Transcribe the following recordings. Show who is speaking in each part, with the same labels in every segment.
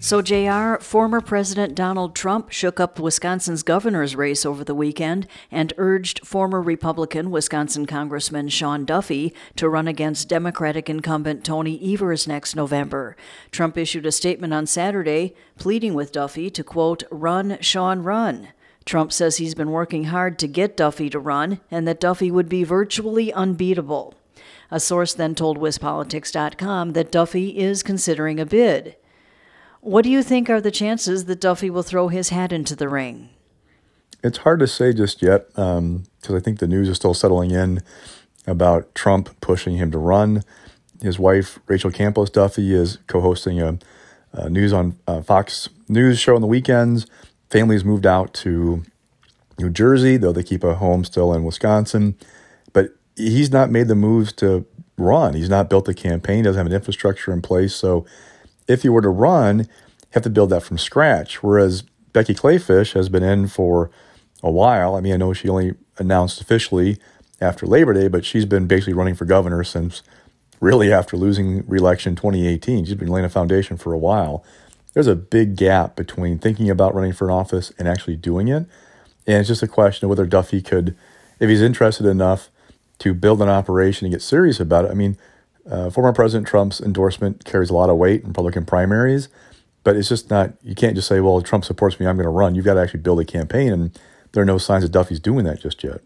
Speaker 1: So, JR, former President Donald Trump shook up Wisconsin's governor's race over the weekend and urged former Republican Wisconsin Congressman Sean Duffy to run against Democratic incumbent Tony Evers next November. Trump issued a statement on Saturday pleading with Duffy to, quote, run, Sean, run. Trump says he's been working hard to get Duffy to run and that Duffy would be virtually unbeatable. A source then told WisPolitics.com that Duffy is considering a bid. What do you think are the chances that Duffy will throw his hat into the ring?
Speaker 2: It's hard to say just yet because um, I think the news is still settling in about Trump pushing him to run. His wife, Rachel Campos Duffy, is co hosting a, a, news on uh, Fox News show on the weekends. Families moved out to New Jersey, though they keep a home still in Wisconsin. But he's not made the moves to run. He's not built a campaign, doesn't have an infrastructure in place. So if you were to run, you have to build that from scratch. Whereas Becky Kleefisch has been in for a while. I mean, I know she only announced officially after Labor Day, but she's been basically running for governor since really after losing reelection 2018. She's been laying a foundation for a while. There's a big gap between thinking about running for an office and actually doing it. And it's just a question of whether Duffy could, if he's interested enough to build an operation and get serious about it. I mean, uh, former President Trump's endorsement carries a lot of weight in Republican primaries, but it's just not, you can't just say, well, Trump supports me, I'm going to run. You've got to actually build a campaign, and there are no signs that Duffy's doing that just yet.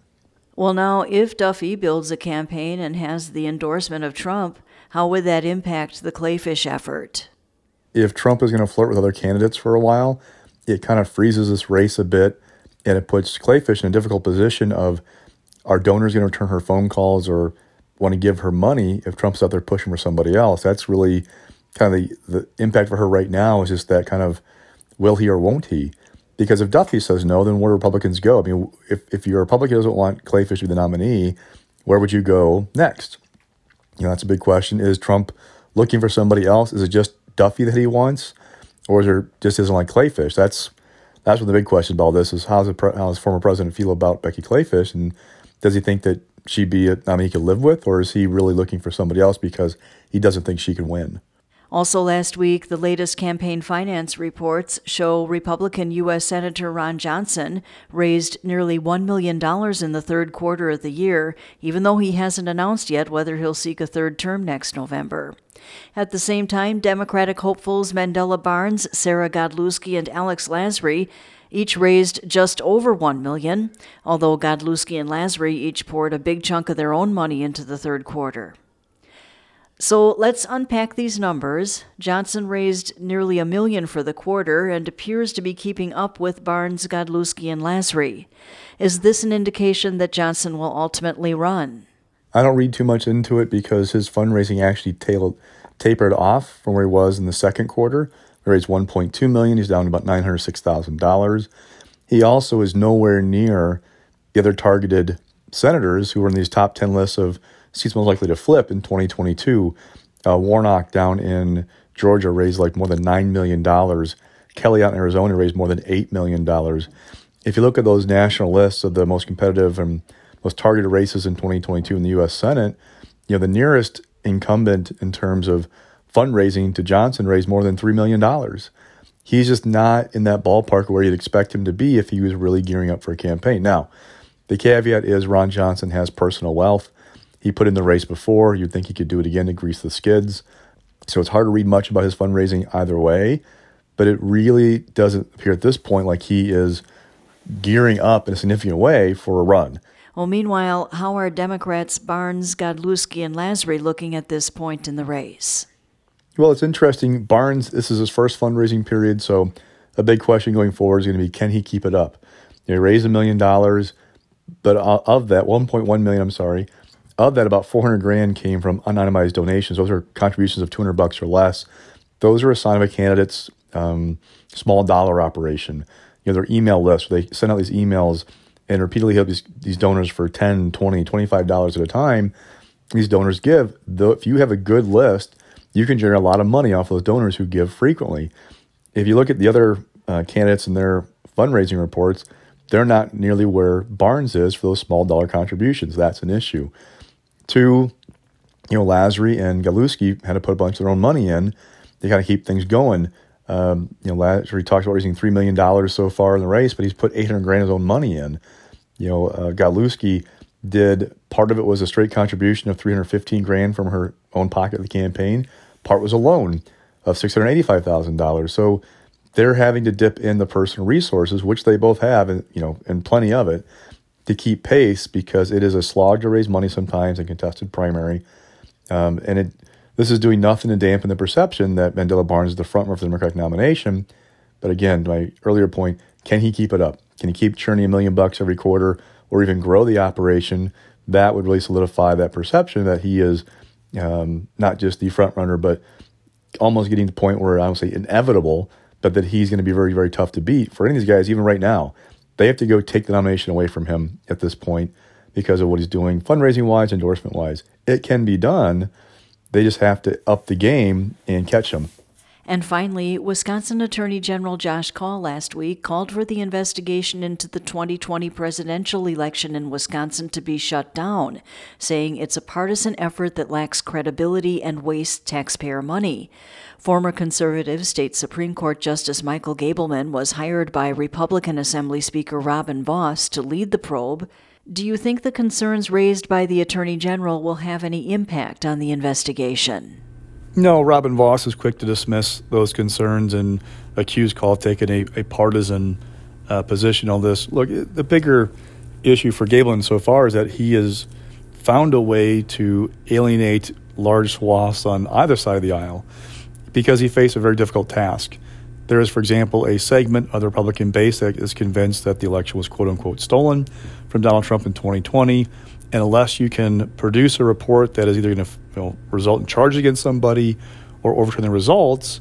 Speaker 1: Well, now, if Duffy builds a campaign and has the endorsement of Trump, how would that impact the Kleefisch effort?
Speaker 2: If Trump is going to flirt with other candidates for a while, it kind of freezes this race a bit, and it puts Kleefisch in a difficult position of, are donors going to return her phone calls or want to give her money if Trump's out there pushing for somebody else. That's really kind of the, the impact for her right now is just that kind of will he or won't he? Because if Duffy says no, then where do Republicans go? I mean, if, if your Republican doesn't want Kleefisch to be the nominee, where would you go next? You know, that's a big question. Is Trump looking for somebody else? Is it just Duffy that he wants? Or is there just isn't like Kleefisch? That's that's what the big question about this is how does, how does former president feel about Becky Kleefisch? And does he think that she be a mean, he could live with, or is he really looking for somebody else because he doesn't think she can win?
Speaker 1: Also, last week, the latest campaign finance reports show Republican U.S. Senator Ron Johnson raised nearly $1 million in the third quarter of the year, even though he hasn't announced yet whether he'll seek a third term next November. At the same time, Democratic hopefuls Mandela Barnes, Sarah Godlewski, and Alex Lasry each raised just over 1 million, although Godlewski and Lasry each poured a big chunk of their own money into the third quarter. So let's unpack these numbers. Johnson raised nearly a million for the quarter and appears to be keeping up with Barnes, Godlewski, and Lasry. Is this an indication that Johnson will ultimately run?
Speaker 2: I don't read too much into it because his fundraising actually tapered off from where he was in the second quarter. Raised 1.2 million. He's down about $906,000. He also is nowhere near the other targeted senators who were in these top 10 lists of seats most likely to flip in 2022. Uh, Warnock down in Georgia raised like more than $9 million. Kelly out in Arizona raised more than $8 million. If you look at those national lists of the most competitive and most targeted races in 2022 in the U.S. Senate, you know, the nearest incumbent in terms of fundraising to Johnson raised more than $3 million. He's just not in that ballpark where you'd expect him to be if he was really gearing up for a campaign. Now, the caveat is Ron Johnson has personal wealth. He put in the race before. You'd think he could do it again to grease the skids. So it's hard to read much about his fundraising either way, but it really doesn't appear at this point like he is gearing up in a significant way for a run.
Speaker 1: Well, meanwhile, how are Democrats Barnes, Godlewski, and Lasry looking at this point in the race?
Speaker 2: Well, it's interesting. Barnes, this is his first fundraising period, so a big question going forward is going to be can he keep it up? he raised a million dollars, but of that, 1.1 million, I'm sorry, of that, about 400 grand came from unitemized donations. Those are contributions of 200 bucks or less. Those are a sign of a candidate's um, small dollar operation. You know, their email list, they send out these emails and repeatedly help these, these donors for 10 20 $25 at a time these donors give, though, if you have a good list, you can generate a lot of money off those donors who give frequently. If you look at the other uh, candidates and their fundraising reports, they're not nearly where Barnes is for those small dollar contributions. That's an issue. Two, you know, Lasry and Godlewski had to put a bunch of their own money in to kind of keep things going. Um, you know, Lasry talks about raising $3 million so far in the race, but he's put 800 grand of his own money in. You know, uh, Godlewski did part of it was a straight contribution of 315 grand from her own pocket of the campaign. Part was a loan of $685,000. So they're having to dip in the personal resources, which they both have, and you know, and plenty of it, to keep pace because it is a slog to raise money sometimes in contested primary, um, and it this is doing nothing to dampen the perception that Mandela Barnes is the front runner for the Democratic nomination. But again, my earlier point, can he keep it up? Can he keep churning a million bucks every quarter, or even grow the operation? That would really solidify that perception that he is um, not just the front runner, but almost getting to the point where I would say inevitable but that he's going to be very, very tough to beat for any of these guys, even right now. They have to go take the nomination away from him at this point because of what he's doing fundraising wise, endorsement wise. It can be done. They just have to up the game and catch him.
Speaker 1: And finally, Wisconsin Attorney General Josh Kaul last week called for the investigation into the 2020 presidential election in Wisconsin to be shut down, saying it's a partisan effort that lacks credibility and wastes taxpayer money. Former conservative state Supreme Court Justice Michael Gableman was hired by Republican Assembly Speaker Robin Vos to lead the probe. Do you think the concerns raised by the Attorney General will have any impact on the investigation?
Speaker 2: No, Robin Vos is quick to dismiss those concerns and accuse Kaul of taking a, a partisan uh, position on this. Look, the bigger issue for Gableman so far is that he has found a way to alienate large swaths on either side of the aisle because he faced a very difficult task. There is, for example, a segment of the Republican base that is convinced that the election was quote unquote stolen from Donald Trump in 2020. And unless you can produce a report that is either going to you know, result in charges against somebody or overturn the results,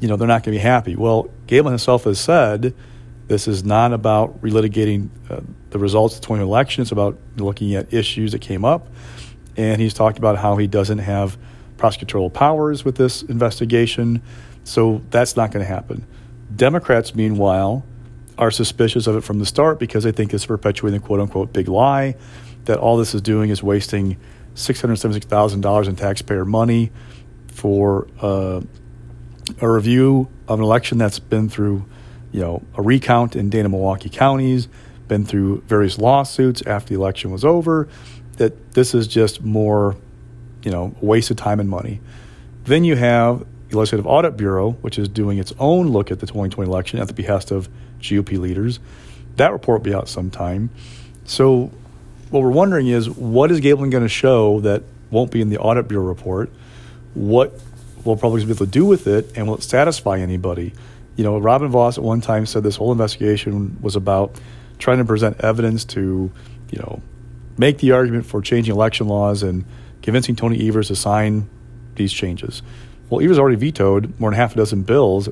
Speaker 2: you know, they're not going to be happy. Well, Gableman himself has said this is not about relitigating uh, the results of the 2020 election. It's about looking at issues that came up. And he's talked about how he doesn't have prosecutorial powers with this investigation. So that's not going to happen. Democrats, meanwhile, are suspicious of it from the start because they think it's perpetuating the quote unquote big lie that all this is doing is wasting $676,000 in taxpayer money for uh, a review of an election that's been through, you know, a recount in Dana Milwaukee counties, been through various lawsuits after the election was over, that this is just more you know, waste of time and money. Then you have the Legislative Audit Bureau, which is doing its own look at the 2020 election at the behest of GOP leaders. That report will be out sometime. So, what we're wondering is what is Gableman going to show that won't be in the Audit Bureau report? What will probably be able to do with it, and will it satisfy anybody? You know, Robin Vos at one time said this whole investigation was about trying to present evidence to, you know, make the argument for changing election laws and convincing Tony Evers to sign these changes. Well, Evers already vetoed more than half a dozen bills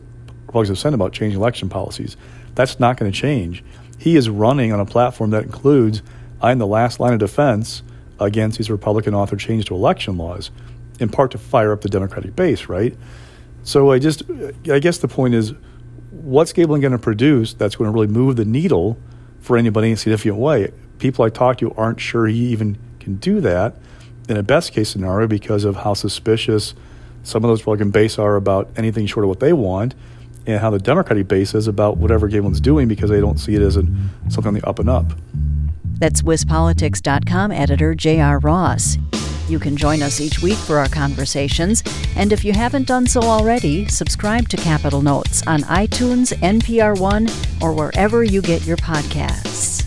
Speaker 2: Republicans have sent about changing election policies. That's not going to change. He is running on a platform that includes I'm the last line of defense against these Republican authored changes to election laws, in part to fire up the Democratic base, right? So I just, I guess the point is, what's Gableman going to produce that's going to really move the needle for anybody in a significant way? People I talk to aren't sure he even can do that in a best case scenario because of how suspicious some of those Republican base are about anything short of what they want, and how the Democratic base is about whatever Gableman's doing because they don't see it as something on the up and up.
Speaker 1: That's WisPolitics.com editor J.R. Ross. You can join us each week for our conversations, and if you haven't done so already, subscribe to Capitol Notes on iTunes, NPR One, or wherever you get your podcasts.